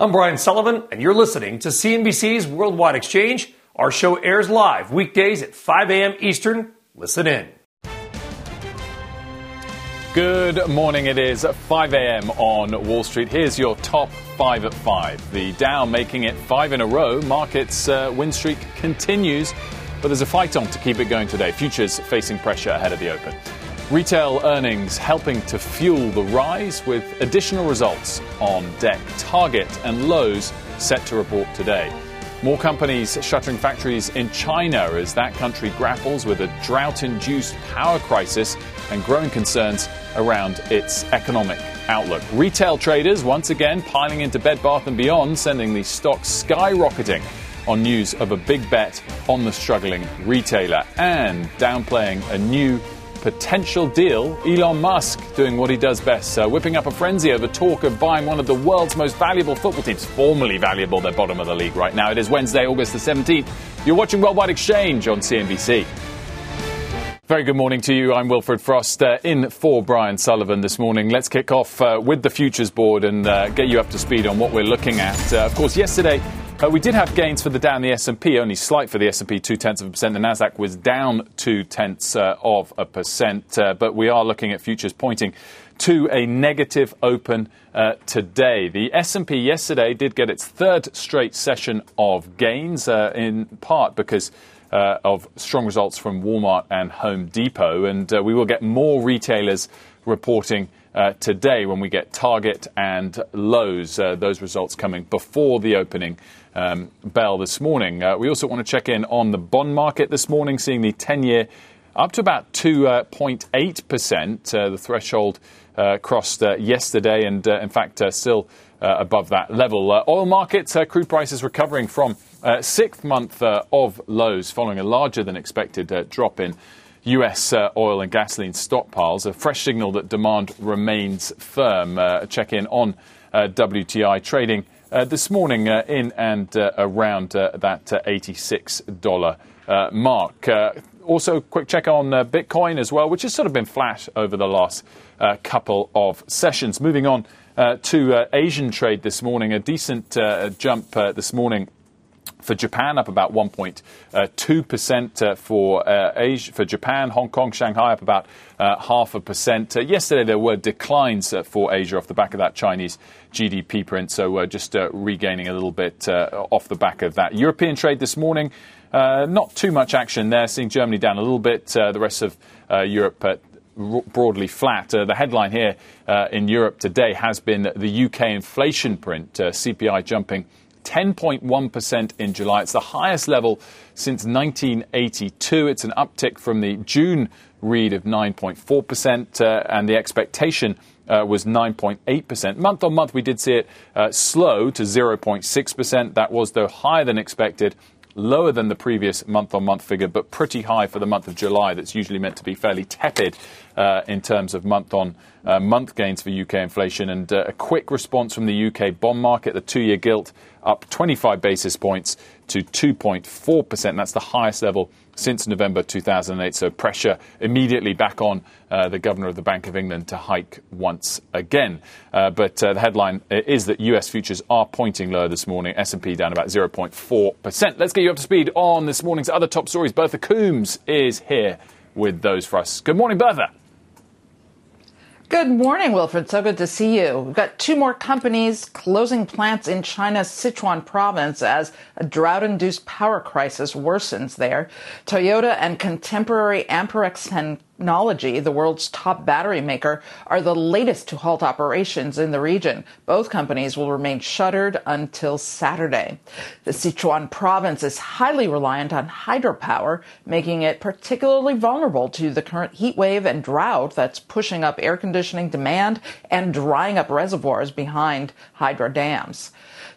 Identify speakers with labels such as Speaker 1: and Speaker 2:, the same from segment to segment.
Speaker 1: I'm Brian Sullivan, and you're listening to CNBC's Worldwide Exchange. Our show airs live weekdays at 5 a.m. Eastern. Listen in.
Speaker 2: Good morning. It is 5 a.m. on Wall Street. Here's your top five at five. The Dow making it five in a row. Markets uh, win streak continues, but there's a fight on to keep it going today. Futures facing pressure ahead of the open. Retail earnings helping to fuel the rise with additional results on deck. Target and Lowe's set to report today. More companies shuttering factories in China as that country grapples with a drought induced power crisis and growing concerns around its economic outlook. Retail traders once again piling into Bed Bath and Beyond, sending the stock skyrocketing on news of a big bet on the struggling retailer and downplaying a new potential deal, Elon Musk doing what he does best, uh, whipping up a frenzy over talk of buying one of the world's most valuable football teams, formerly valuable, they're bottom of the league right now. It is Wednesday, August the 17th. You're watching Worldwide Exchange on CNBC. Very good morning to you. I'm Wilfred Frost uh, in for Brian Sullivan this morning. Let's kick off uh, with the futures board and uh, get you up to speed on what we're looking at. Uh, of course, yesterday uh, we did have gains for the Dow and the S&P, only slight for the S&P, two tenths of a percent. The Nasdaq was down two tenths uh, of a percent, uh, but we are looking at futures pointing to a negative open uh, today. The S&P yesterday did get its third straight session of gains, uh, in part because. Uh, of strong results from Walmart and Home Depot, and we will get more retailers reporting uh, today when we get Target and Lowe's, uh, those results coming before the opening um, bell this morning. Uh, we also want to check in on the bond market this morning, seeing the 10 year up to about 2.8%. Uh, the threshold uh, crossed uh, yesterday, and in fact, still above that level. oil markets, crude prices recovering from sixth month of lows following a larger than expected drop in. US uh, oil and gasoline stockpiles, a fresh signal that demand remains firm. Uh, check in on uh, WTI trading uh, this morning uh, in and uh, around uh, that uh, $86 uh, mark. also, quick check on Bitcoin as well, which has sort of been flat over the last couple of sessions. Moving on to Asian trade this morning, a decent jump this morning for Japan, up about 1.2% uh, for uh, Asia, for Japan, Hong Kong, Shanghai up about uh, half a percent. Uh, yesterday there were declines uh, for Asia off the back of that Chinese GDP print, so just regaining a little bit off the back of that. European trade this morning, not too much action there, seeing Germany down a little bit, the rest of Europe broadly flat. Uh, the headline here uh, in Europe today has been the UK inflation print, uh, CPI jumping 10.1% in July. It's the highest level since 1982. It's an uptick from the June read of 9.4%, uh, and the expectation uh, was 9.8%. Month on month, we did see it uh, slow to 0.6%. That was, though, higher than expected lower than the previous month on month figure, but pretty high for the month of July. That's usually meant to be fairly tepid uh, in terms of month on uh, month gains for UK inflation. And uh, a quick response from the UK bond market, the two year gilt up 25 basis points to 2.4%. That's the highest level since November 2008. So pressure immediately back on uh, the governor of the Bank of England to hike once again. Uh, but uh, the headline is that US futures are pointing lower this morning. S&P down about 0.4%. Let's get you up to speed on this morning's other top stories. Bertha Coombs is here with those for us. Good morning, Bertha.
Speaker 3: Good morning, Wilfred. So good to see you. We've got two more companies closing plants in China's Sichuan province as a drought induced power crisis worsens there. Toyota and contemporary Amperex Technology, the world's top battery maker, are the latest to halt operations in the region. Both companies will remain shuttered until Saturday. The Sichuan province is highly reliant on hydropower, making it particularly vulnerable to the current heat wave and drought that's pushing up air conditioning demand and drying up reservoirs behind hydro dams.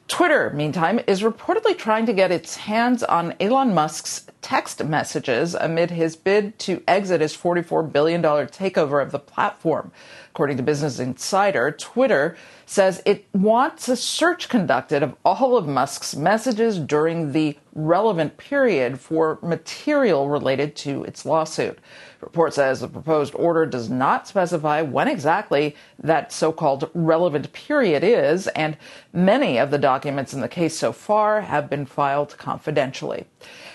Speaker 3: Twitter, meantime, is reportedly trying to get its hands on Elon Musk's text messages amid his bid to exit his $44 billion takeover of the platform. According to Business Insider, Twitter says it wants a search conducted of all of Musk's messages during the relevant period for material related to its lawsuit. The report says the proposed order does not specify when exactly that so called relevant period is, and many of the documents in the case so far have been filed confidentially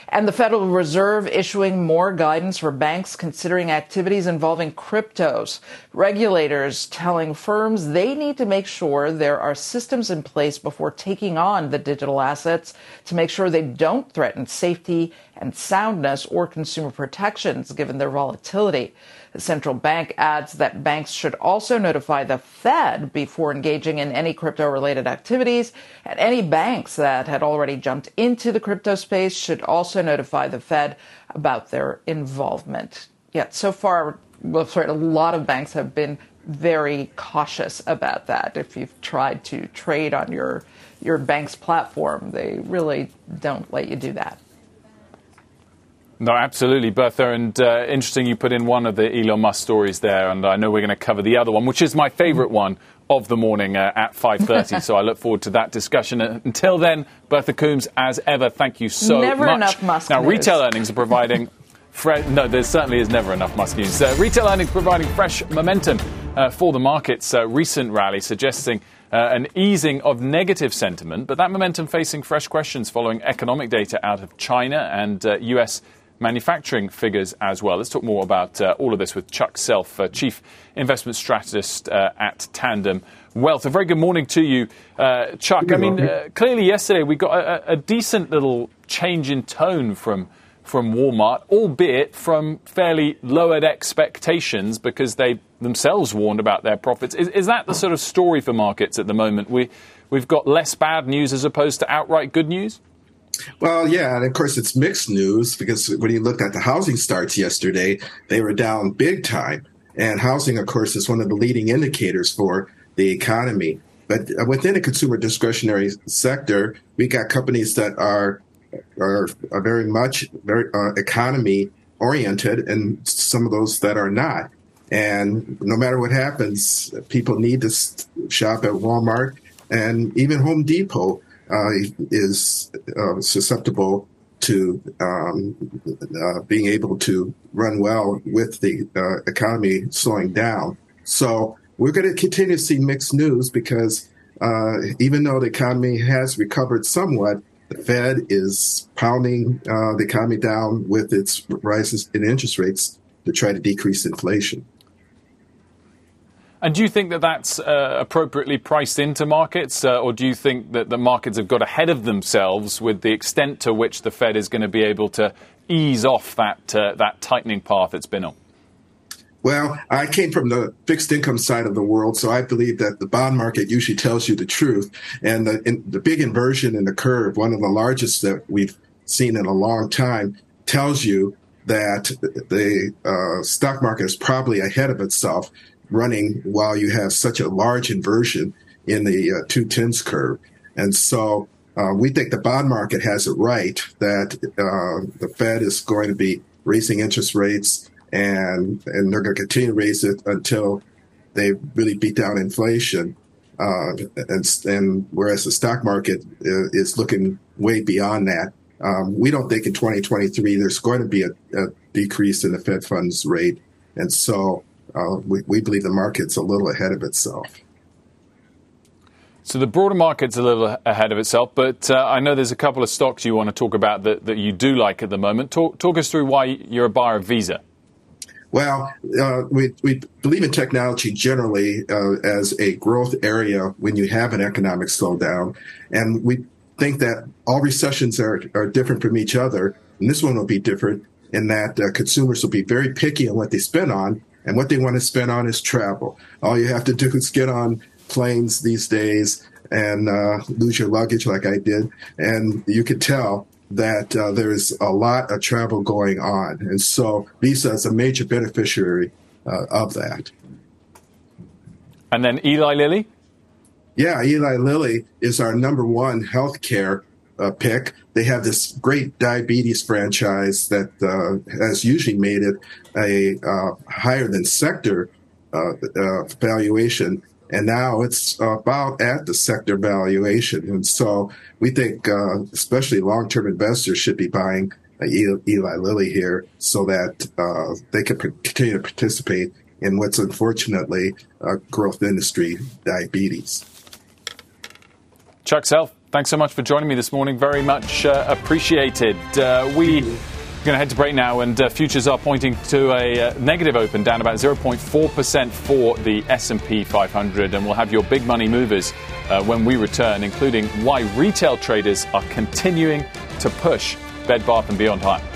Speaker 3: and the Federal Reserve issuing more guidance for banks considering activities involving cryptos. Regulators telling firms they need to make sure there are systems in place before taking on the digital assets to make sure they don't threaten safety and soundness or consumer protections given their volatility. The central bank adds that banks should also notify the Fed before engaging in any crypto related activities, and any banks that had already jumped into the crypto space should also notify the Fed about their involvement. Yet, so far, a lot of banks have been very cautious about that. If you've tried to trade on your your bank's platform, they really don't let you do that.
Speaker 2: No, absolutely, Bertha. And uh, interesting, you put in one of the Elon Musk stories there, and I know we're going to cover the other one, which is my favourite one of the morning uh, at 5.30. so I look forward to that discussion. Uh, until then, Bertha Coombs, as ever, thank you so
Speaker 3: never
Speaker 2: much.
Speaker 3: enough Musk
Speaker 2: Now,
Speaker 3: news.
Speaker 2: retail earnings are providing... Fre- no, there certainly is never enough Musk news. Uh, retail earnings providing fresh momentum uh, for the market's uh, recent rally, suggesting uh, an easing of negative sentiment, but that momentum facing fresh questions following economic data out of China and uh, US manufacturing figures as well. Let's talk more about uh, all of this with Chuck Self, uh, Chief Investment Strategist uh, at Tandem Wealth. A very good morning to you, uh, Chuck. I mean, uh, clearly yesterday we got a, a, decent little change in tone from. From Walmart, albeit from fairly lowered expectations because they themselves warned about their profits. Is, is that the sort of story for markets at the moment? We, we've got less bad news as opposed to outright good news?
Speaker 4: Well, yeah, and of course it's mixed news because when you looked at the housing starts yesterday, they were down big time. And housing, of course, is one of the leading indicators for the economy. But within the consumer discretionary sector, we got companies that are are, are very much very uh, economy oriented, and some of those that are not. And no matter what happens, people need to shop at Walmart and even Home Depot uh, is uh, susceptible to um, uh, being able to run well with the uh, economy slowing down. So we're going to continue to see mixed news because uh, even though the economy has recovered somewhat, the Fed is pounding uh, the economy down with its rises in interest rates to try to decrease inflation.
Speaker 2: And do you think that that's uh, appropriately priced into markets, uh, or do you think that the markets have got ahead of themselves with the extent to which the Fed is going to be able to ease off that uh, that tightening path it's been on?
Speaker 4: Well, I came from the fixed income side of the world, so I believe that the bond market usually tells you the truth. And the, in, the big inversion in the curve, one of the largest that we've seen in a long time, tells you that the uh, stock market is probably ahead of itself running while you have such a large inversion in the uh, two tens curve. And so uh, we think the bond market has it right that uh, the Fed is going to be raising interest rates and and they're going to continue to raise it until they really beat down inflation. Uh, and, and whereas the stock market uh, is looking way beyond that, um, we don't think in 2023 there's going to be a, a decrease in the Fed funds rate. And so uh, we, we believe the market's a little ahead of itself.
Speaker 2: So the broader market's a little ahead of itself, but uh, I know there's a couple of stocks you want to talk about that, that you do like at the moment. Talk, talk us through why you're a buyer of Visa.
Speaker 4: Well, uh, we, we believe in technology generally uh, as a growth area when you have an economic slowdown. And we think that all recessions are, are different from each other. And this one will be different in that uh, consumers will be very picky on what they spend on and what they want to spend on is travel. All you have to do is get on planes these days and uh, lose your luggage like I did. And you could tell that uh, there is a lot of travel going on. And so Visa is a major beneficiary uh, of that.
Speaker 2: And then Eli Lilly?
Speaker 4: Yeah, Eli Lilly is our number one healthcare uh, pick. They have this great diabetes franchise that uh, has usually made it a uh, higher than sector uh, uh, valuation, and now it's about at the sector valuation. And so we think, uh, especially long-term investors, should be buying Eli Lilly here so that they can continue to participate in what's unfortunately a growth industry, diabetes.
Speaker 2: Chuck Self, thanks so much for joining me this morning. Very much uh, appreciated. Uh, we are going to head to break now, and uh, futures are pointing to a uh, negative open, down about 0.4% for the S&P 500, and we'll have your big money movers uh, when we return, including why retail traders are continuing to push Bed Bath and Beyond high.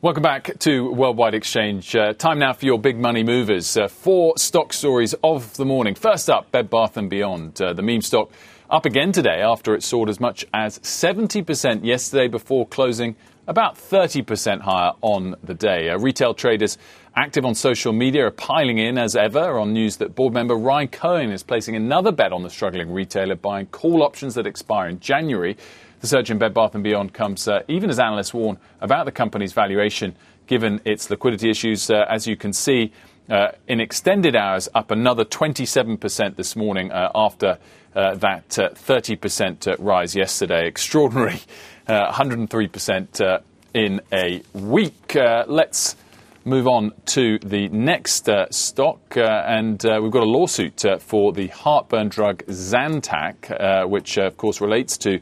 Speaker 2: Welcome back to Worldwide Exchange. Uh, time now for your big money movers. Uh, four stock stories of the morning. First up, Bed Bath and Beyond. Uh, the meme stock up again today after it soared as much as 70% yesterday before closing about 30% higher on the day. Uh, retail traders active on social media are piling in as ever on news that board member Ryan Cohen is placing another bet on the struggling retailer, buying call options that expire in January. The surge in Bed Bath & Beyond comes uh, even as analysts warn about the company's valuation given its liquidity issues. Uh, as you can see, uh, in extended hours, up another 27% this morning uh, after uh, that 30% uh, rise yesterday. Extraordinary, 103% in a week. let's move on to the next uh, stock, uh, and uh, we've got a lawsuit for the heartburn drug Zantac, which of course relates to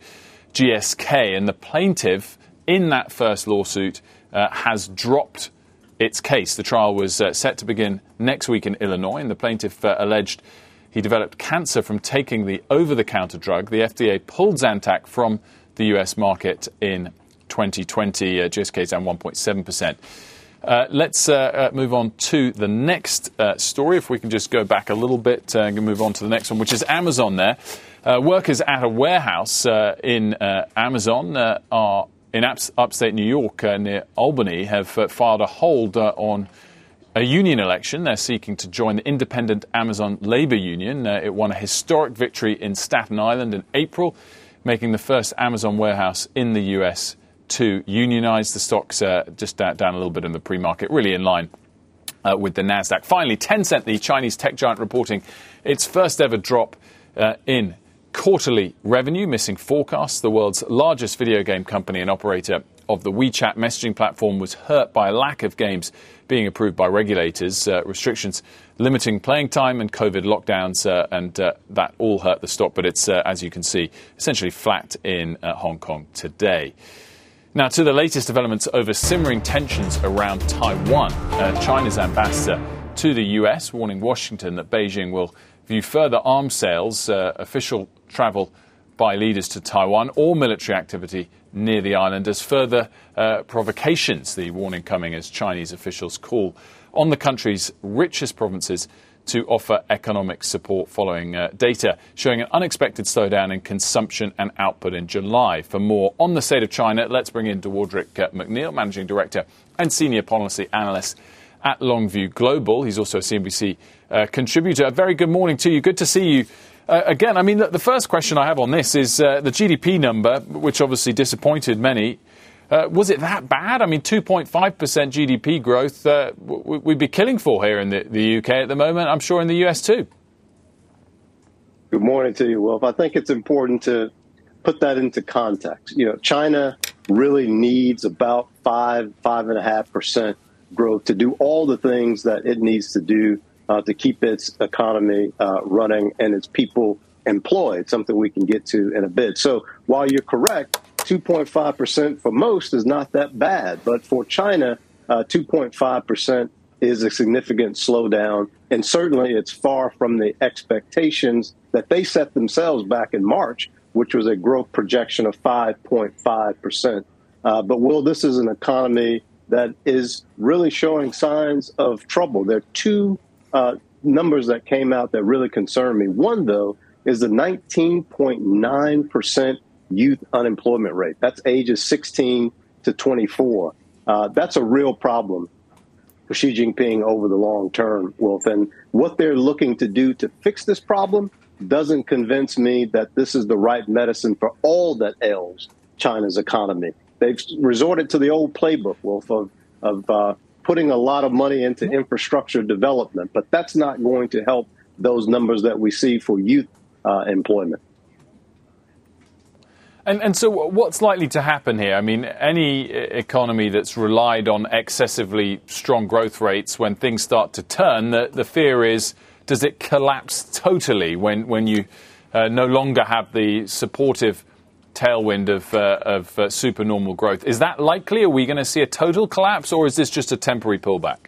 Speaker 2: GSK, and the plaintiff in that first lawsuit uh, has dropped its case. The trial was uh, set to begin next week in Illinois, and the plaintiff uh, alleged he developed cancer from taking the over the counter drug. The FDA pulled Zantac from the US market in 2020. Uh, GSK is down 1.7%. Uh, let's uh, uh, move on to the next uh, story. If we can just go back a little bit uh, and move on to the next one, which is Amazon there. Uh, workers at a warehouse uh, in uh, Amazon uh, are in ups- upstate New York uh, near Albany have filed a hold on a union election. They're seeking to join the Independent Amazon Labor Union. it won a historic victory in Staten Island in April, making the first Amazon warehouse in the U.S. to unionize. The stocks just down, down a little bit in the pre-market, really in line uh, with the Nasdaq. Finally, Tencent, the Chinese tech giant, reporting its first ever drop uh, in quarterly revenue, missing forecasts. The world's largest video game company and operator of the WeChat messaging platform was hurt by a lack of games being approved by regulators, uh, restrictions limiting playing time, and COVID lockdowns, uh, and uh, that all hurt the stock. But it's, uh, as you can see, essentially flat in uh, Hong Kong today. Now, to the latest developments over simmering tensions around Taiwan. Uh, China's ambassador to the US warning Washington that Beijing will view further arms sales, official travel by leaders to Taiwan or military activity near the island as further uh, provocations. The warning coming as Chinese officials call on the country's richest provinces to offer economic support following uh, data showing an unexpected slowdown in consumption and output in July. For more on the state of China, let's bring in Dewardric uh, McNeill, Managing Director and Senior Policy Analyst at Longview Global. He's also a CNBC uh, contributor. A very good morning to you. Good to see you Uh, again, I mean, the, the, first question I have on this is uh, the GDP number, which obviously disappointed many. Uh, was it that bad? I mean, 2.5% GDP growth, uh, we'd be killing for here in the, the, UK at the moment. I'm sure in the US too.
Speaker 5: Good morning to you, Wolf. I think it's important to put that into context. You know, China really needs about five, five and a half percent growth to do all the things that it needs to do uh, to keep its economy uh, running and its people employed, something we can get to in a bit. So while you're correct, 2.5% for most is not that bad. But for China, uh, 2.5% is a significant slowdown. And certainly it's far from the expectations that they set themselves back in March, which was a growth projection of 5.5%. Uh, but, Will, this is an economy that is really showing signs of trouble. There are two uh, numbers that came out that really concern me. One, though, is the 19.9% youth unemployment rate. That's ages 16 to 24. Uh, that's a real problem for Xi Jinping over the long term, Wolf. And what they're looking to do to fix this problem doesn't convince me that this is the right medicine for all that ails China's economy. They've resorted to the old playbook, Wolf, of, of uh, putting a lot of money into infrastructure development, but that's not going to help those numbers that we see for youth uh, employment.
Speaker 2: And, and so, what's likely to happen here? I mean, any economy that's relied on excessively strong growth rates, when things start to turn, the, the fear is does it collapse totally when, when you uh, no longer have the supportive tailwind of, uh, of uh, supernormal growth? Is that likely? Are we going to see a total collapse, or is this just a temporary pullback?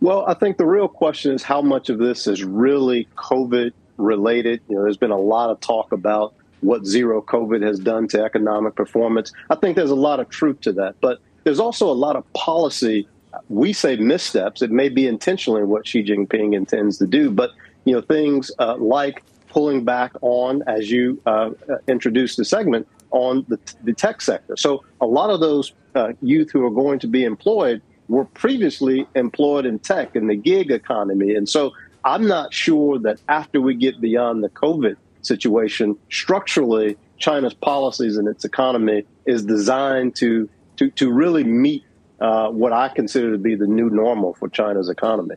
Speaker 5: Well, I think the real question is how much of this is really COVID related. You know, there's been a lot of talk about what zero COVID has done to economic performance. I think there's a lot of truth to that, but there's also a lot of policy. We say missteps. It may be intentionally what Xi Jinping intends to do, but you know things uh, like pulling back on, as you uh, introduced the segment, on the, the, tech sector. So a lot of those uh, youth who are going to be employed were previously employed in tech in the gig economy, and so I'm not sure that after we get beyond the COVID situation. Structurally, China's policies and its economy is designed to to, to really meet uh, what I consider to be the new normal for China's economy.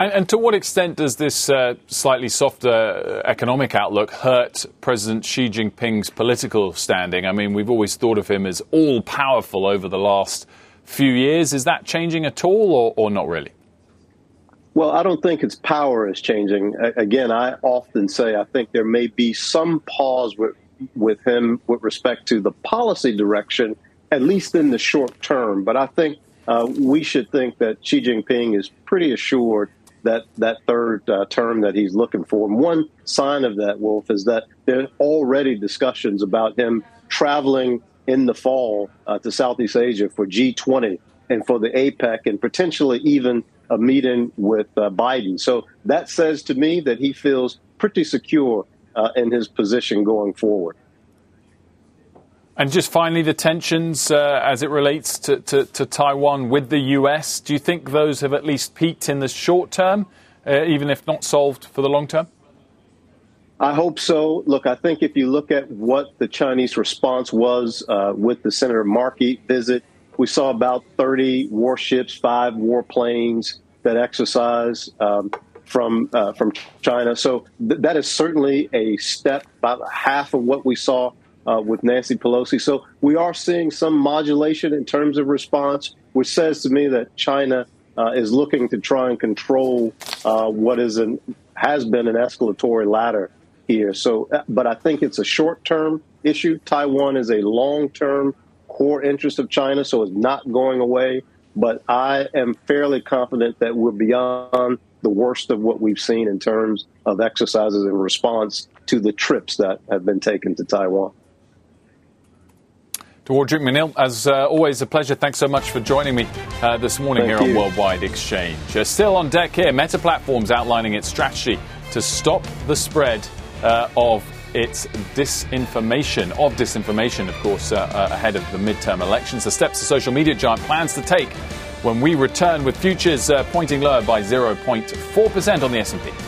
Speaker 2: And, and to what extent does this uh, slightly softer economic outlook hurt President Xi Jinping's political standing? I mean, we've always thought of him as all powerful over the last few years. Is that changing at all, or, or not really?
Speaker 5: Well, I don't think its power is changing. Again, I often say I think there may be some pause with, with him with respect to the policy direction, at least in the short term. But I think uh, we should think that Xi Jinping is pretty assured that that third uh, term that he's looking for. And one sign of that, Wolf, is that there are already discussions about him traveling in the fall uh, to Southeast Asia for G20 and for the APEC and potentially even a meeting with uh, Biden. So that says to me that he feels pretty secure uh, in his position going forward.
Speaker 2: And just finally, the tensions uh, as it relates to, to, to, Taiwan with the US, do you think those have at least peaked in the short term, uh, even if not solved for the long term?
Speaker 5: I hope so. Look, I think if you look at what the Chinese response was uh, with the Senator Markey visit, we saw about 30 warships, five warplanes that exercise um, from uh, from China. So th- that is certainly a step, about half of what we saw uh, with Nancy Pelosi. So we are seeing some modulation in terms of response, which says to me that China uh, is looking to try and control uh, what is an has been an escalatory ladder here. So, uh, but I think it's a short term issue. Taiwan is a long term core interest of China, so it's not going away. But I am fairly confident that we're beyond the worst of what we've seen in terms of exercises in response to the trips that have been taken to Taiwan.
Speaker 2: Dewardric McNeill, as uh, always, a pleasure. Thanks so much for joining me uh, this morning
Speaker 5: Thank
Speaker 2: here
Speaker 5: you.
Speaker 2: on Worldwide Exchange. Uh, still on deck here, Meta Platforms outlining its strategy to stop the spread uh, of its disinformation, of disinformation, of course, uh, uh, ahead of the midterm elections. The steps the social media giant plans to take when we return with futures uh, pointing lower by 0.4% on the S&P.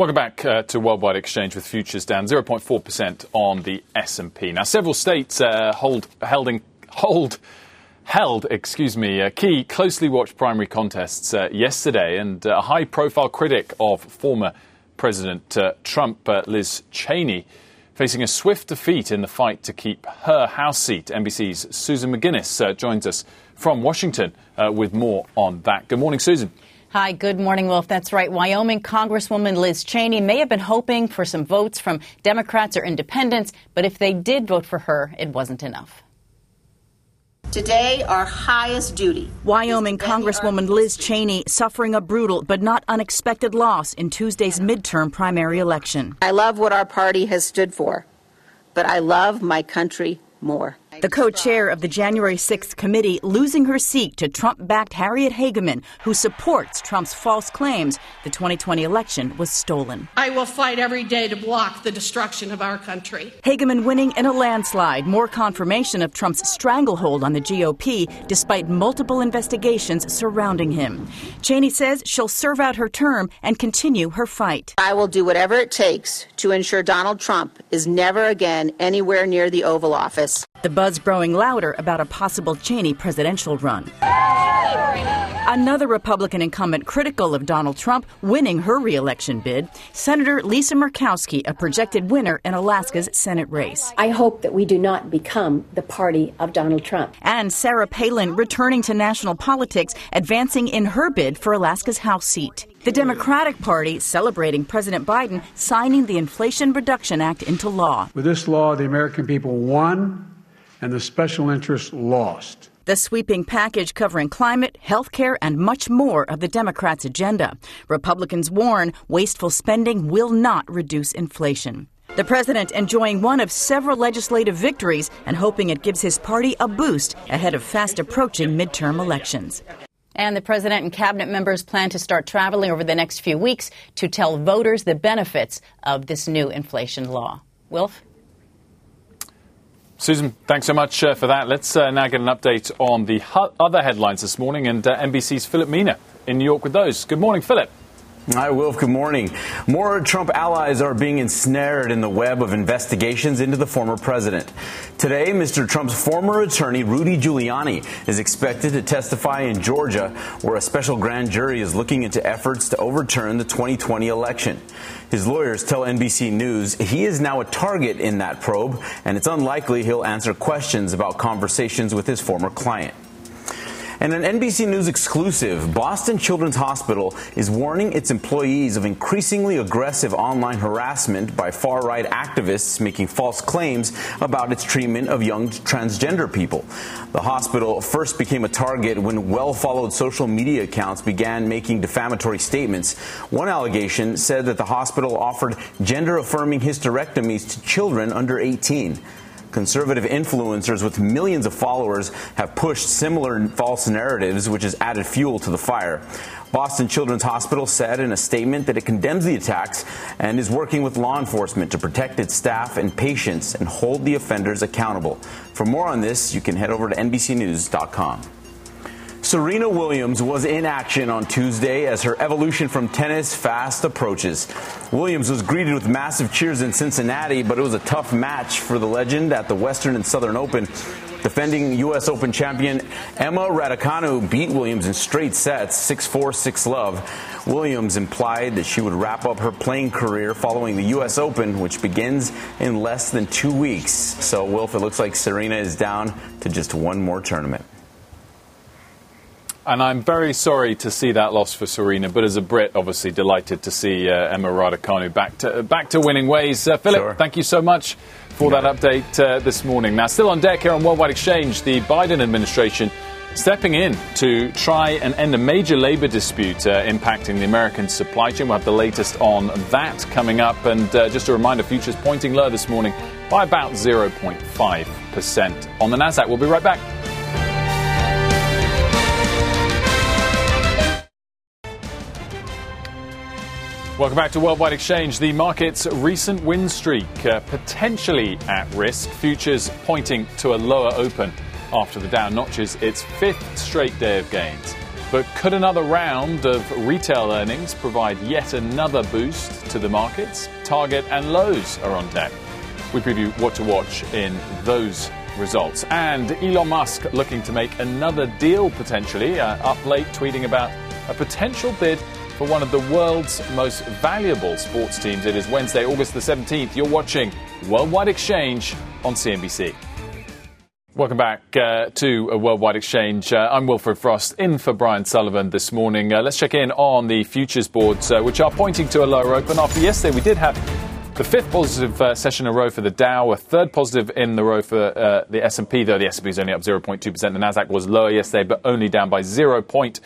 Speaker 2: Welcome back uh, to Worldwide Exchange with futures down 0.4% on the S&P. Now, several states uh, hold, holding, hold, held, excuse me, uh, key closely watched primary contests uh, yesterday, and uh, a high-profile critic of former President uh, Trump, Liz Cheney, facing a swift defeat in the fight to keep her House seat. NBC's Susan McGinnis joins us from Washington with more on that. Good morning, Susan.
Speaker 6: Hi, good morning, Wolf. That's right. Wyoming Congresswoman Liz Cheney may have been hoping for some votes from Democrats or independents, but if they did vote for her, it wasn't enough.
Speaker 7: Today, our highest duty.
Speaker 6: Wyoming Congresswoman Liz Cheney suffering a brutal but not unexpected loss in Tuesday's midterm primary election.
Speaker 7: I love what our party has stood for, but I love my country more.
Speaker 6: The co chair of the January 6th committee losing her seat to Trump backed Harriet Hageman, who supports Trump's false claims the 2020 election was stolen.
Speaker 8: I will fight every day to block the destruction of our country.
Speaker 6: Hageman winning in a landslide, more confirmation of Trump's stranglehold on the GOP despite multiple investigations surrounding him. Cheney says she'll serve out her term and continue her fight.
Speaker 7: I will do whatever it takes to ensure Donald Trump is never again anywhere near the Oval Office.
Speaker 6: The buzz growing louder about a possible Cheney presidential run. Another Republican incumbent critical of Donald Trump winning her reelection bid, Senator Lisa Murkowski, a projected winner in Alaska's Senate race.
Speaker 9: I hope that we do not become the party of Donald Trump.
Speaker 6: And Sarah Palin returning to national politics, advancing in her bid for Alaska's House seat. The Democratic Party celebrating President Biden signing the Inflation Reduction Act into law.
Speaker 10: With this law, the American people won and the special interests lost.
Speaker 6: The sweeping package covering climate, health care, and much more of the Democrats' agenda. Republicans warn wasteful spending will not reduce inflation. The president enjoying one of several legislative victories and hoping it gives his party a boost ahead of fast approaching midterm elections. And the president and cabinet members plan to start traveling over the next few weeks to tell voters the benefits of this new inflation law. Wilf?
Speaker 2: Susan, thanks so much uh, for that. Let's uh, now get an update on the hu- other headlines this morning and uh, NBC's Phillip Mena in New York with those. Good morning, Phillip.
Speaker 11: Hi, Wilf. Good morning. More Trump allies are being ensnared in the web of investigations into the former president. Today, Mr. Trump's former attorney, Rudy Giuliani, is expected to testify in Georgia, where a special grand jury is looking into efforts to overturn the 2020 election. His lawyers tell NBC News he is now a target in that probe, and it's unlikely he'll answer questions about conversations with his former client. And an NBC News exclusive, Boston Children's Hospital is warning its employees of increasingly aggressive online harassment by far right activists making false claims about its treatment of young transgender people. The hospital first became a target when well followed social media accounts began making defamatory statements. One allegation said that the hospital offered gender affirming hysterectomies to children under 18. Conservative influencers with millions of followers have pushed similar false narratives, which has added fuel to the fire. Boston Children's Hospital said in a statement that it condemns the attacks and is working with law enforcement to protect its staff and patients and hold the offenders accountable. For more on this, you can head over to NBCNews.com. Serena Williams was in action on Tuesday as her evolution from tennis fast approaches. Williams was greeted with massive cheers in Cincinnati, but it was a tough match for the legend at the Western and Southern Open. Defending U.S. Open champion Emma Raducanu beat Williams in straight sets, 6-4, 6-love. Williams implied that she would wrap up her playing career following the U.S. Open, which begins in less than two weeks. So, Wilf, it looks like Serena is down to just one more tournament.
Speaker 2: And I'm very sorry to see that loss for Serena, but as a Brit, obviously delighted to see uh, Emma Raducanu back to back to winning ways. Uh, Phillip, sure. thank you so much for that update uh, this morning. Now, still on deck here on Worldwide Exchange, the Biden administration stepping in to try and end a major labor dispute uh, impacting the American supply chain. We'll have the latest on that coming up. And uh, just a reminder futures pointing lower this morning by about 0.5% on the NASDAQ. We'll be right back. Welcome back to Worldwide Exchange. The market's recent win streak uh, potentially at risk. Futures pointing to a lower open after the Dow notches its fifth straight day of gains. But could another round of retail earnings provide yet another boost to the markets? Target and Lowe's are on deck. We preview what to watch in those results. And Elon Musk looking to make another deal potentially, uh, up late tweeting about a potential bid for one of the world's most valuable sports teams. It is Wednesday, August the 17th. You're watching Worldwide Exchange on CNBC. Welcome back uh, to a Worldwide Exchange. Uh, I'm Wilfred Frost in for Brian Sullivan this morning. Uh, let's check in on the futures boards, uh, which are pointing to a lower open. After yesterday, we did have the fifth positive uh, session in a row for the Dow, a third positive in the row for uh, the S&P, though the S&P is only up 0.2%. The Nasdaq was lower yesterday, but only down by 0.2%.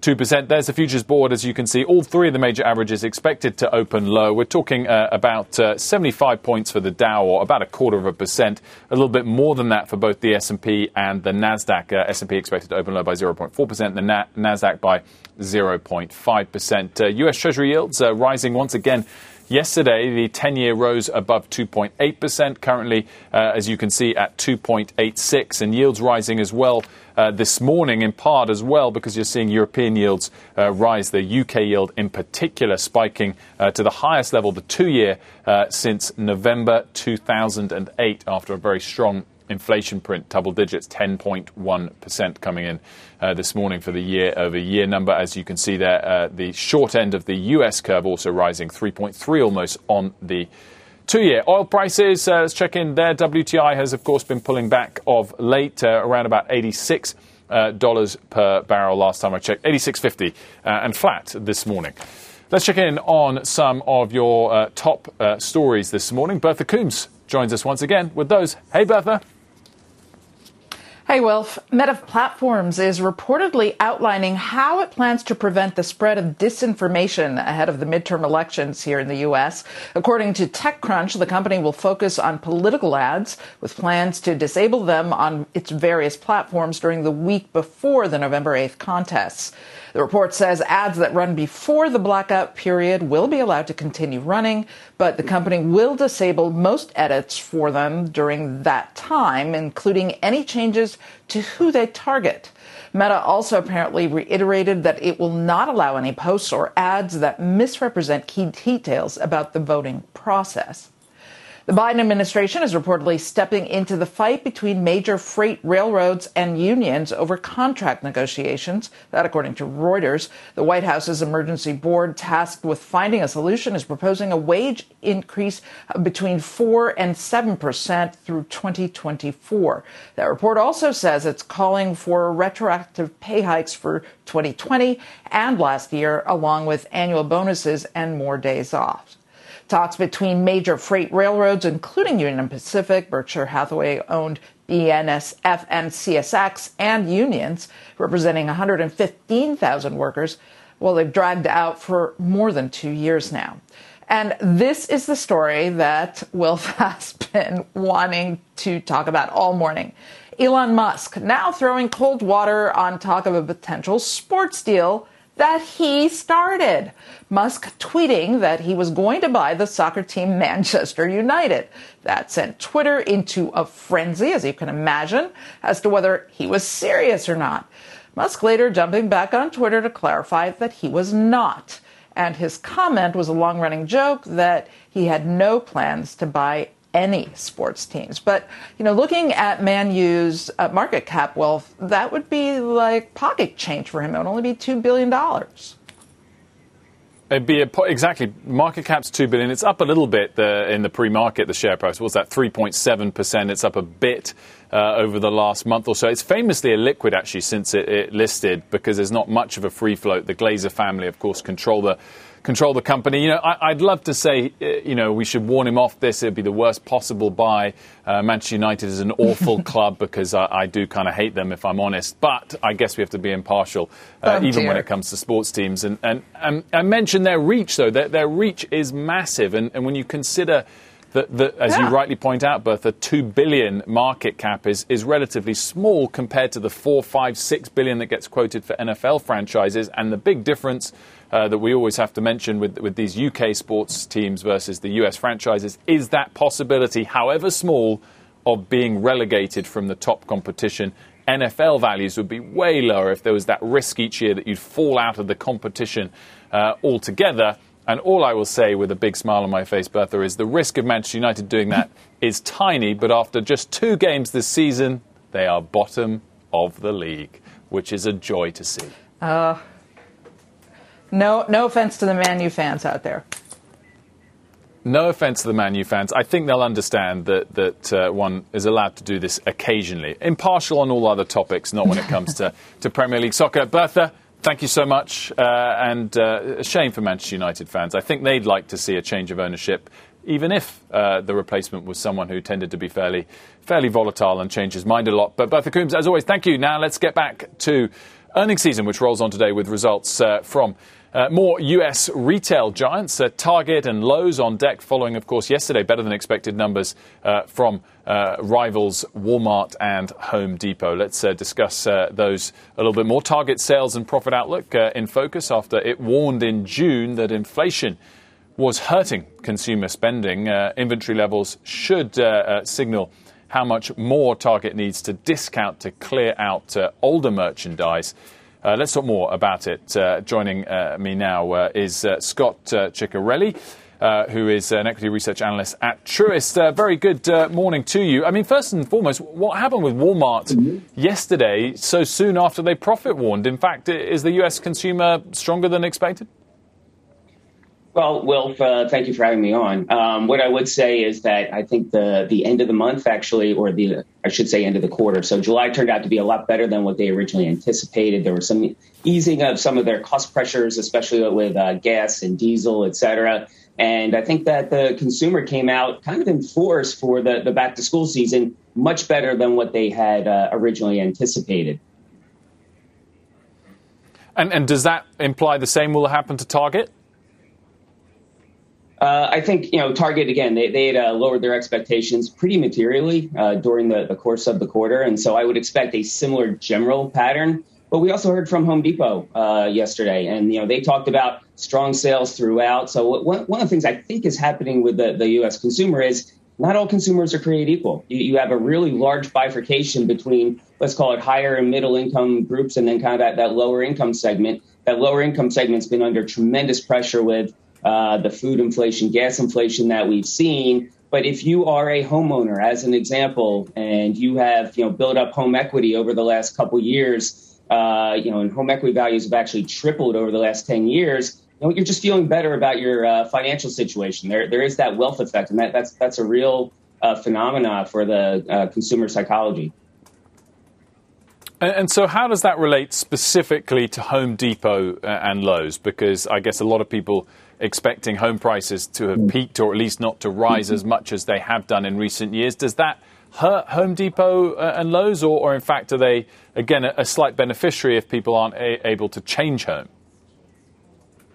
Speaker 2: 2%. There's the futures board. As you can see, all three of the major averages expected to open low. We're talking uh, about uh, 75 points for the Dow, or about a quarter of a percent. A little bit more than that for both the S&P and the Nasdaq. Uh, S&P expected to open low by 0.4%, the Na- Nasdaq by 0.5%. Uh, U.S. Treasury yields uh, rising once again. Yesterday, the 10 year rose above 2.8%, currently, uh, as you can see, at 2.86, and yields rising as well uh, this morning, in part as well, because you're seeing European yields uh, rise, the UK yield in particular spiking uh, to the highest level, the two year, uh, since November 2008, after a very strong inflation print, double digits, 10.1% coming in uh, this morning for the year over year number. As you can see there, uh, the short end of the US curve also rising 3.3 almost on the two year. Oil prices, uh, let's check in there. WTI has, of course, been pulling back of late, uh, around about 86 uh, dollars per barrel last time I checked, 86.50 uh, and flat this morning. Let's check in on some of your top stories this morning. Bertha Coombs joins us once again with those. Hey, Bertha.
Speaker 3: Hey, Wilf. Meta Platforms is reportedly outlining how it plans to prevent the spread of disinformation ahead of the midterm elections here in the U.S. According to TechCrunch, the company will focus on political ads with plans to disable them on its various platforms during the week before the November 8th contests. The report says ads that run before the blackout period will be allowed to continue running, but the company will disable most edits for them during that time, including any changes to who they target. Meta also apparently reiterated that it will not allow any posts or ads that misrepresent key details about the voting process. The Biden administration is reportedly stepping into the fight between major freight railroads and unions over contract negotiations. That, according to Reuters, the White House's emergency board tasked with finding a solution is proposing a wage increase between 4 and 7 percent through 2024. That report also says it's calling for retroactive pay hikes for 2020 and last year, along with annual bonuses and more days off. Talks between major freight railroads, including Union Pacific, Berkshire Hathaway owned BNSF and CSX, and unions representing 115,000 workers, well, they've dragged out for more than two years now. And this is the story that Wilf has been wanting to talk about all morning. Elon Musk now throwing cold water on talk of a potential sports deal that he started. Musk tweeting that he was going to buy the soccer team Manchester United. That sent Twitter into a frenzy, as you can imagine, as to whether he was serious or not. Musk later jumping back on Twitter to clarify that he was not. And his comment was a long running joke that he had no plans to buy any sports teams. But, you know, looking at Man U's uh, market cap wealth, that would be like pocket change for him. It would only be $2 billion.
Speaker 2: It'd be a, exactly market cap's two billion. It's up a little bit the, in the pre-market. The share price was that three point seven percent. It's up a bit uh, over the last month or so. It's famously illiquid actually since it, it listed because there's not much of a free float. The Glazer family, of course, control the control the company. You know, I, would love to say, uh, you know, we should warn him off this. It'd be the worst possible buy. Uh, Manchester United is an awful club because I, I do kind of hate them, if I'm honest. But I guess we have to be impartial, uh, oh, even when it comes to sports teams. And, and, and I mentioned their reach, though. Their, their reach is massive. And, and when you consider that, that as yeah. you rightly point out, Bertha, two billion market cap is, is relatively small compared to the four, five, six billion that gets quoted for NFL franchises. And the big difference uh, that we always have to mention with, with these UK sports teams versus the US franchises is that possibility, however small, of being relegated from the top competition. NFL values would be way lower if there was that risk each year that you'd fall out of the competition uh, altogether. And all I will say with a big smile on my face, Bertha, is the risk of Manchester United doing that is tiny, but after just two games this season, they are bottom of the league, which is a joy to see. Uh,
Speaker 3: no, no offense to the Man U fans out there.
Speaker 2: No offense to the Man U fans. I think they'll understand that that uh, one is allowed to do this occasionally. Impartial on all other topics, not when it comes to, to Premier League soccer. Bertha, Thank you so much. Uh, and uh, a shame for Manchester United fans. I think they'd like to see a change of ownership, even if uh, the replacement was someone who tended to be fairly, fairly volatile and change his mind a lot. But Bertha Coombs, as always, thank you. Now let's get back to earnings season, which rolls on today with results uh, from uh, more US retail giants, uh, Target and Lowe's on deck, following, of course, yesterday better than expected numbers uh, from uh, rivals Walmart and Home Depot. Let's uh, discuss those a little bit more. Target sales and profit outlook in focus after it warned in June that inflation was hurting consumer spending. inventory levels should signal how much more Target needs to discount to clear out older merchandise. Uh, let's talk more about it. Uh, joining uh, me now uh, is uh, Scott uh, Ciccarelli. who is an equity research analyst at Truist? very good morning to you. I mean, first and foremost, what happened with Walmart mm-hmm. yesterday, so soon after they profit warned? In fact, is the U.S. consumer stronger than expected?
Speaker 12: Well, Wilf, uh, thank you for having me on. Um, what I would say is that I think the the end of the month, actually, or the I should say end of the quarter. So July turned out to be a lot better than what they originally anticipated. There was some easing of some of their cost pressures, especially with uh, gas and diesel, et cetera. And I think that the consumer came out kind of in force for the, the back to school season, much better than what they had uh, originally anticipated.
Speaker 2: And, and does that imply the same will happen to Target?
Speaker 12: Uh, I think you know Target again. They they had uh, lowered their expectations pretty materially uh, during the, the course of the quarter, and so I would expect a similar general pattern. But we also heard from Home Depot uh, yesterday, and you know they talked about strong sales throughout. So one, one of the things I think is happening with the, the U.S. consumer is not all consumers are created equal. You, you have a really large bifurcation between let's call it higher and middle income groups, and then kind of that, that lower income segment. That lower income segment's been under tremendous pressure with uh, the food inflation, gas inflation that we've seen. But if you are a homeowner, as an example, and you have you know built up home equity over the last couple years, uh, you know, and home equity values have actually tripled over the last ten years. You know, you're just feeling better about your uh, financial situation. There, there is that wealth effect, and that, that's that's a real uh, phenomena for the uh, consumer psychology.
Speaker 2: And, so, how does that relate specifically to Home Depot and Lowe's? Because I guess a lot of people expecting home prices to have mm. peaked or at least not to rise mm-hmm. as much as they have done in recent years. Does that hurt Home Depot uh, and Lowe's, or, or, in fact, are they, again, a, a slight beneficiary if people aren't a- able to change home?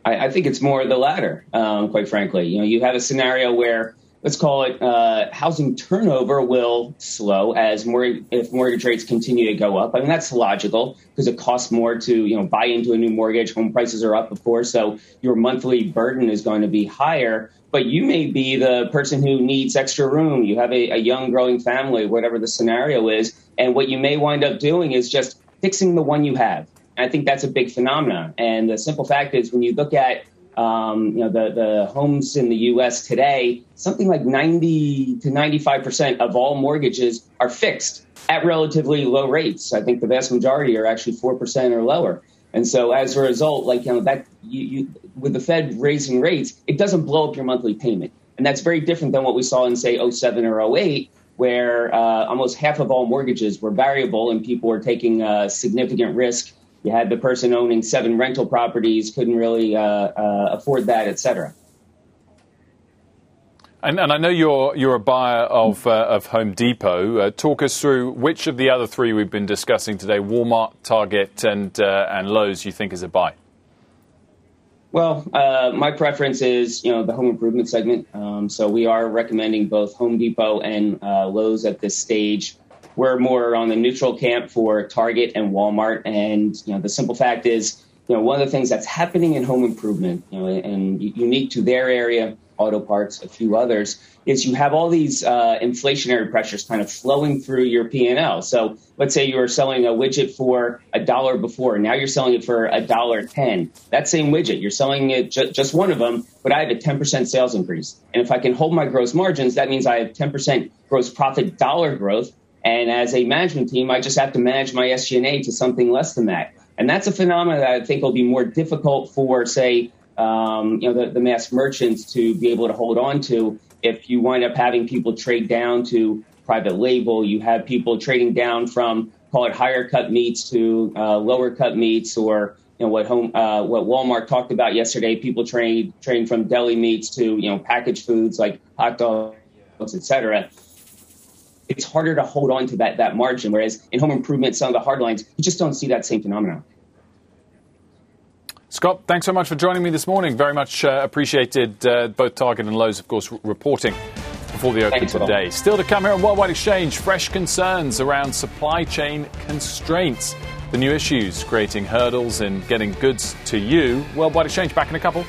Speaker 12: I, I, think it's more the latter, um, quite frankly. You know, you have a scenario where let's call it uh, housing turnover will slow as more if mortgage rates continue to go up. I mean that's logical because it costs more to you know buy into a new mortgage. Home prices are up, of course, so your monthly burden is going to be higher. But you may be the person who needs extra room. You have a, a young, growing family, whatever the scenario is, and what you may wind up doing is just fixing the one you have. I think that's a big phenomenon. And the simple fact is, when you look at um, you know, the, the homes in the U.S. today, something like 90 to 95 percent of all mortgages are fixed at relatively low rates. I think the vast majority are actually four percent or lower. And so, as a result, like you know, that you, you, with the Fed raising rates, it doesn't blow up your monthly payment, and that's very different than what we saw in say 07 or 08, where uh, almost half of all mortgages were variable and people were taking a significant risk You had the person owning seven rental properties couldn't really uh, uh, afford that, et cetera.
Speaker 2: And, and, I know you're you're a buyer of uh, of Home Depot. Uh, talk us through which of the other three we've been discussing today: Walmart, Target, and uh, and Lowe's. You think is a buy?
Speaker 12: Well, uh, my preference is you know the home improvement segment. Um, so we are recommending both Home Depot and uh, Lowe's at this stage. We're more on the neutral camp for Target and Walmart, and you know the simple fact is you know one of the things that's happening in home improvement, you know, and unique to their area auto parts, a few others, is you have all these uh, inflationary pressures kind of flowing through your P&L. So let's say you were selling a widget for a dollar before, now you're selling it for a dollar ten. That same widget, you're selling it ju- just one of them, but I have a 10% sales increase. And if I can hold my gross margins, that means I have 10% gross profit dollar growth. And as a management team, I just have to manage my SG&A to something less than that. And that's a phenomenon that I think will be more difficult for, say, um, you know, the, the mass merchants to be able to hold on to. If you wind up having people trade down to private label, you have people trading down from call it higher cut meats to uh, lower cut meats, or you know what home uh, what Walmart talked about yesterday. People trade trading from deli meats to you know packaged foods like hot dogs, etc. It's harder to hold on to that that margin. Whereas in home improvement, some of the hard lines, you just don't see that same phenomenon.
Speaker 2: Scott, thanks so much for joining me this morning. Very much uh, appreciated. Uh, both Target and Lowe's, of course, r- reporting before the open today. Still to come here on Worldwide Exchange, fresh concerns around supply chain constraints. The new issues creating hurdles in getting goods to you. Worldwide Exchange back in a couple.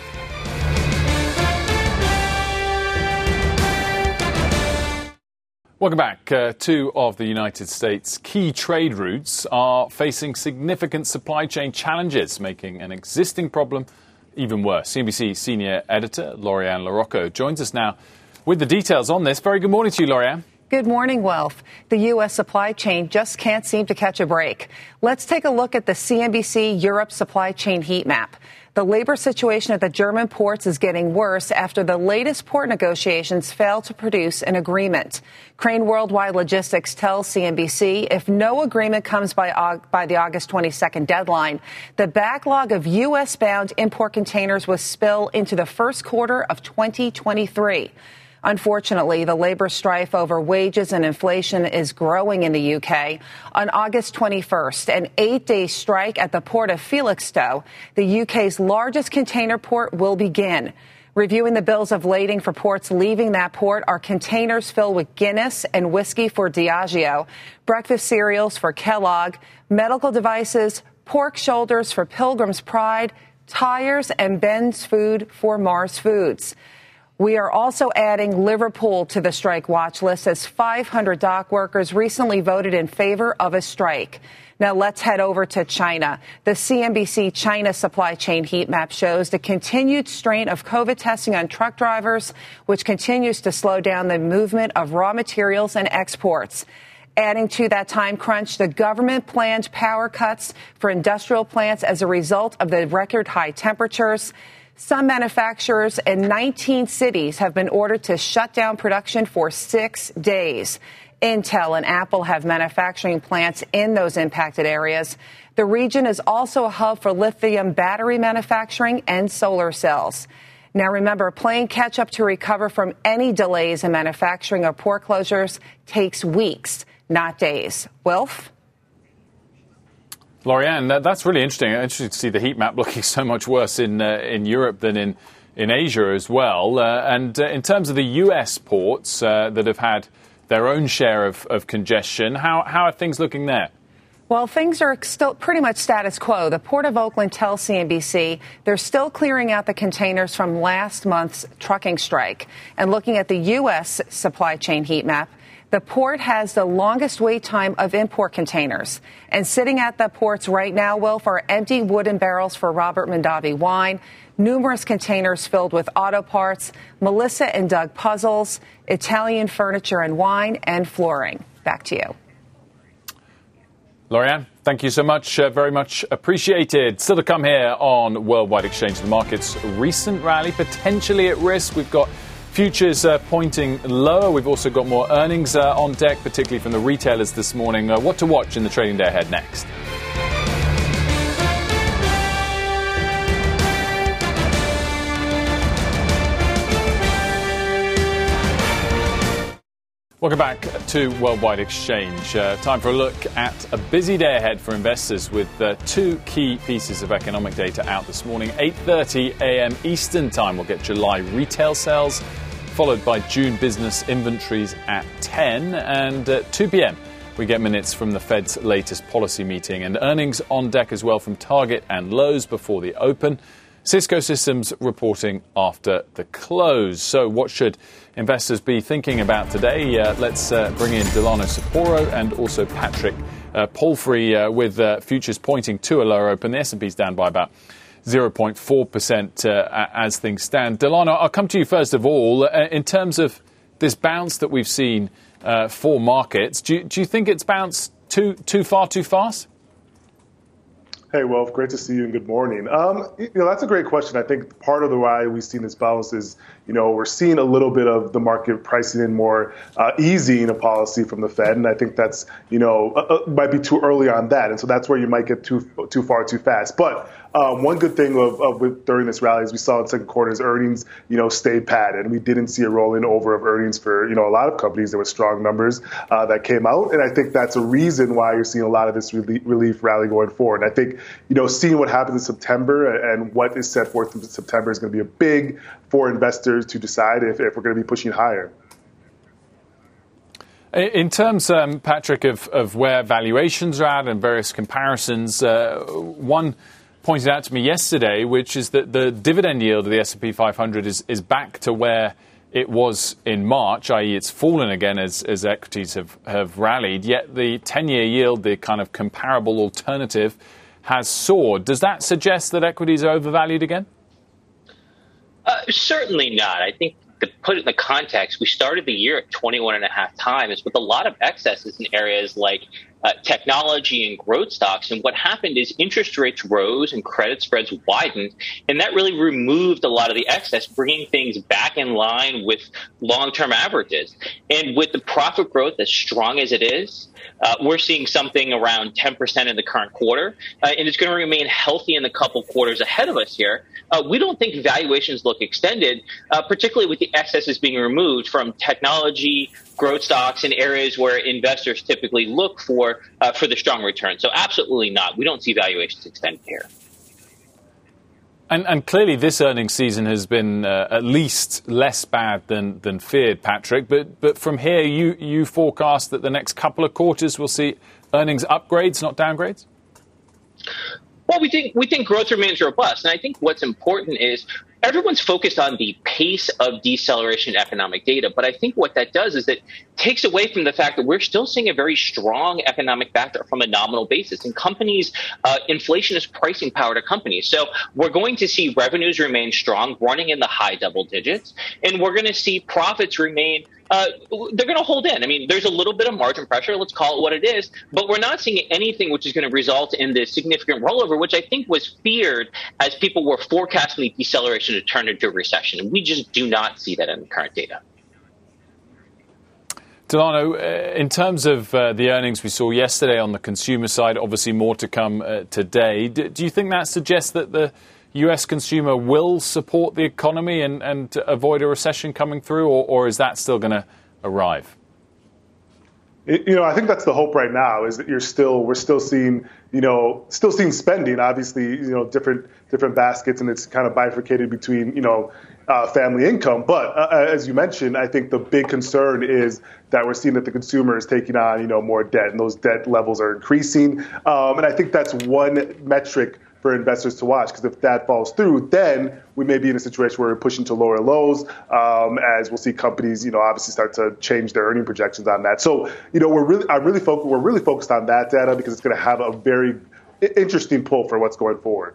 Speaker 2: Welcome back. Uh, two of the United States' key trade routes are facing significant supply chain challenges, making an existing problem even worse. CNBC senior editor Lori-Ann LaRocco joins us now with the details on this. Very good morning to you, Lori-Ann.
Speaker 13: Good morning, Wilf. The U.S. supply chain just can't seem to catch a break. Let's take a look at the CNBC Europe supply chain heat map. The labor situation at the German ports is getting worse after the latest port negotiations failed to produce an agreement. Crane Worldwide Logistics tells CNBC if no agreement comes by, by the August 22nd deadline, the backlog of U.S. bound import containers will spill into the first quarter of 2023. Unfortunately, the labor strife over wages and inflation is growing in the UK. On August 21st, an eight day strike at the port of Felixstowe, the UK's largest container port, will begin. Reviewing the bills of lading for ports leaving that port are containers filled with Guinness and whiskey for Diageo, breakfast cereals for Kellogg, medical devices, pork shoulders for Pilgrim's Pride, tires and Ben's food for Mars Foods. We are also adding Liverpool to the strike watch list as 500 dock workers recently voted in favor of a strike. Now let's head over to China. The CNBC China supply chain heat map shows the continued strain of COVID testing on truck drivers, which continues to slow down the movement of raw materials and exports. Adding to that time crunch, the government planned power cuts for industrial plants as a result of the record high temperatures. Some manufacturers in 19 cities have been ordered to shut down production for six days. Intel and Apple have manufacturing plants in those impacted areas. The region is also a hub for lithium battery manufacturing and solar cells. Now remember, playing catch up to recover from any delays in manufacturing or port closures takes weeks, not days. Wilf?
Speaker 2: Lori-Ann, that, that's really interesting. Interesting to see the heat map looking so much worse in uh, in Europe than in in Asia as well. Uh, and uh, in terms of the U.S. ports uh, that have had their own share of, of congestion, how how are things looking there?
Speaker 13: Well, things are still pretty much status quo. The Port of Oakland tells CNBC they're still clearing out the containers from last month's trucking strike. And looking at the U.S. supply chain heat map, the port has the longest wait time of import containers. And sitting at the ports right now, Wilf, are empty wooden barrels for Robert Mondavi wine, numerous containers filled with auto parts, Melissa and Doug puzzles, Italian furniture and wine, and flooring. Back to you.
Speaker 2: Lori-Ann, thank you so much. Uh, very much appreciated. Still to come here on Worldwide Exchange. The market's recent rally potentially at risk. We've got Futures uh, pointing lower. We've also got more earnings uh, on deck, particularly from the retailers this morning. Uh, what to watch in the trading day ahead next? Welcome back to Worldwide Exchange. Uh, time for a look at a busy day ahead for investors with uh, two key pieces of economic data out this morning. 8:30 a.m. Eastern Time we'll get July retail sales followed by June business inventories at 10, and at 2 p.m. we get minutes from the Fed's latest policy meeting and earnings on deck as well from Target and Lowe's before the open. Cisco Systems reporting after the close. So, what should investors be thinking about today? Uh, let's uh, bring in Delano Saporu and also Patrick uh, Palfrey uh, with uh, futures pointing to a lower open. The S&P's down by about 0.4% uh, as things stand. Delano, I'll come to you first of all. in terms of this bounce that we've seen for markets, do you, do you think it's bounced too, too far too fast?
Speaker 14: Hey, Wilf, great to see you and good morning. Um, you know, that's a great question. I think part of the why we've seen this bounce is, you know, we're seeing a little bit of the market pricing in more uh, easing of policy from the Fed, and I think that's, you know, uh, uh, might be too early on that, and so that's where you might get too too far too fast. But um, one good thing of, of with, during this rally is we saw in second quarter's earnings, you know, stayed pat, and we didn't see a rolling over of earnings for you know a lot of companies. There were strong numbers uh, that came out, and I think that's a reason why you're seeing a lot of this relief, relief rally going forward. And I think you know seeing what happens in September and what is set forth in September is going to be a big for investors to decide if, if we're going to be pushing higher.
Speaker 2: In terms, um, Patrick, of, of, where valuations are at and various comparisons, uh, one pointed out to me yesterday, which is that the dividend yield of the S&P 500 is, is back to where it was in March, i.e., it's fallen again as, as equities have, have rallied. Yet the 10-year yield, the kind of comparable alternative, has soared. Does that suggest that equities are overvalued again?
Speaker 15: Uh, certainly not. I think to put it in the context, we started the year at 21 and a half times with a lot of excesses in areas like uh, technology and growth stocks. And what happened is interest rates rose and credit spreads widened, and that really removed a lot of the excess, bringing things back in line with long-term averages. And with the profit growth as strong as it is, uh, we're seeing something around 10% in the current quarter, uh, and it's going to remain healthy in the couple quarters ahead of us here. Uh, we don't think valuations look extended, uh, particularly with the excesses being removed from technology, growth stocks in areas where investors typically look for uh, for the strong return. So absolutely not. We don't see valuations extended here.
Speaker 2: And, and, clearly, this earnings season has been uh, at least less bad than, than feared, Patrick. But, but from here, you, you forecast that the next couple of quarters will see earnings upgrades, not downgrades?
Speaker 15: Well, we think we think growth remains robust, and I think what's important is everyone's focused on the pace of deceleration in economic data, but I think what that does is it takes away from the fact that we're still seeing a very strong economic backdrop from a nominal basis. And companies, uh, inflation is pricing power to companies. So we're going to see revenues remain strong, running in the high double digits, and we're going to see profits remain uh, they're going to hold in. I mean, there's a little bit of margin pressure. Let's call it what it is. But we're not seeing anything which is going to result in this significant rollover, which I think was feared as people were forecasting the deceleration to turn into a recession. And we just do not see that in the current data.
Speaker 2: Delano, uh, in terms of uh, the earnings we saw yesterday on the consumer side, obviously more to come uh, today. Do, do you think that suggests that the US consumer will support the economy and, and avoid a recession coming through, or, or is that still going to arrive?
Speaker 14: you know, I think that's the hope right now is that you're still we're still seeing you know still seeing spending. Obviously, you know different different baskets, and it's kind of bifurcated between you know uh, family income. But uh, uh as you mentioned, I think the big concern is that we're seeing that the consumer is taking on you know more debt, and those debt levels are increasing. Um, and I think that's one metric for investors to watch because if that falls through, then we may be in a situation where we're pushing to lower lows um, as we'll see companies, you know, obviously start to change their earning projections on that. So, you know, we're really, I'm really focused, we're really focused on that data because it's going to have a very interesting pull for what's going forward.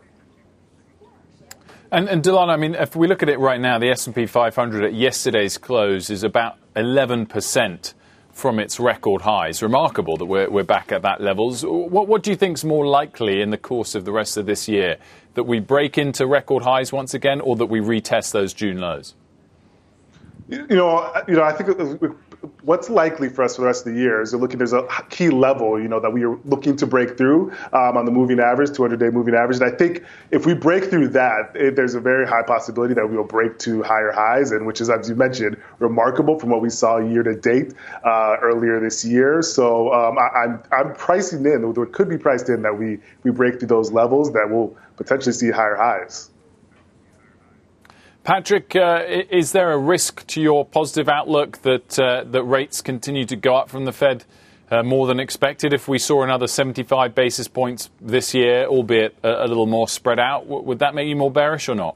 Speaker 2: And, and I mean, if we look at it right now, the S&P 500 at yesterday's close is about 11 percent from its record highs. Remarkable that we're, we're back at that levels. What, what do you think is more likely in the course of the rest of this year? That we break into record highs once again, or that we retest those June lows?
Speaker 14: You know, you know, I think what's likely for us for the rest of the year is looking there's a key level you know that we are looking to break through um, on the moving average 200 day moving average. And i think if we break through that it, there's a very high possibility that we will break to higher highs and which is as you mentioned remarkable from what we saw year to date uh, earlier this year. So um, I, am I'm, I'm pricing in there could be priced in that we we break through those levels that will potentially see higher highs
Speaker 2: Patrick, uh, is there a risk to your positive outlook that uh, that rates continue to go up from the Fed uh, more than expected? If we saw another 75 basis points this year, albeit a, a little more spread out, would that make you more bearish or not?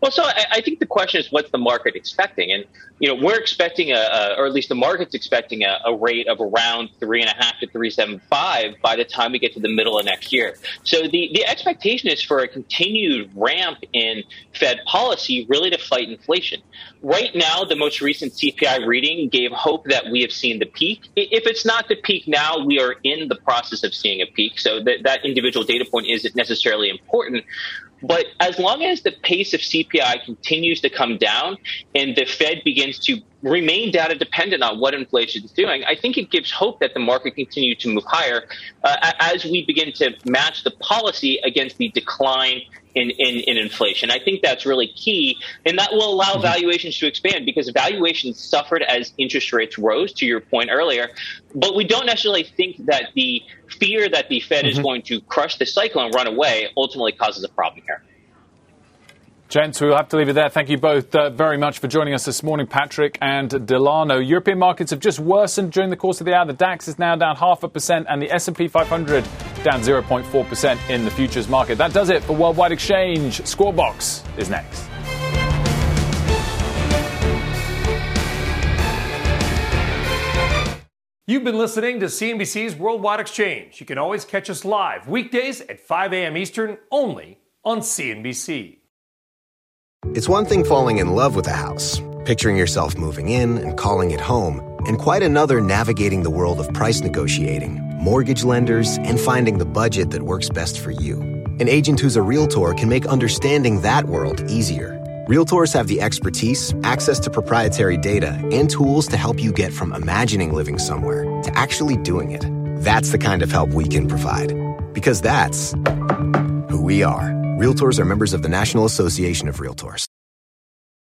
Speaker 15: Well, so I, I, think the question is, what's the market expecting? And you know, we're expecting a, a or at least the market's expecting a, a, rate of around three and a half to three seven five by the time we get to the middle of next year. So the the expectation is for a continued ramp in Fed policy, really to fight inflation. Right now, the most recent CPI reading gave hope that we have seen the peak. If it's not the peak now, we are in the process of seeing a peak. So that that individual data point isn't necessarily important. But as long as the pace of CPI continues to come down and the Fed begins to remain data dependent on what inflation is doing, I think it gives hope that the market continues to move higher uh, as we begin to match the policy against the decline in, in, in, inflation. I think that's really key, and that will allow mm-hmm. valuations to expand because valuations suffered as interest rates rose, to your point earlier. But we don't necessarily think that the fear that the Fed mm-hmm. is going to crush the cycle and run away ultimately causes a problem here.
Speaker 2: Gents, we'll have to leave it there. Thank you both uh, very much for joining us this morning, Patrick and Delano. European markets have just worsened during the course of the hour. The DAX is now down half a percent, and the S&P 500 down 0.4 percent in the futures market. That does it for Worldwide Exchange. Scorebox is next.
Speaker 1: You've been listening to CNBC's Worldwide Exchange. You can always catch us live weekdays at 5 a.m. Eastern, only on CNBC.
Speaker 16: It's one thing falling in love with a house, picturing yourself moving in and calling it home, and quite another navigating the world of price negotiating, mortgage lenders, and finding the budget that works best for you. An agent who's a realtor can make understanding that world easier. Realtors have the expertise, access to proprietary data, and tools to help you get from imagining living somewhere to actually doing it. That's the kind of help we can provide. Because that's who we are. Realtors are members of the National Association of Realtors.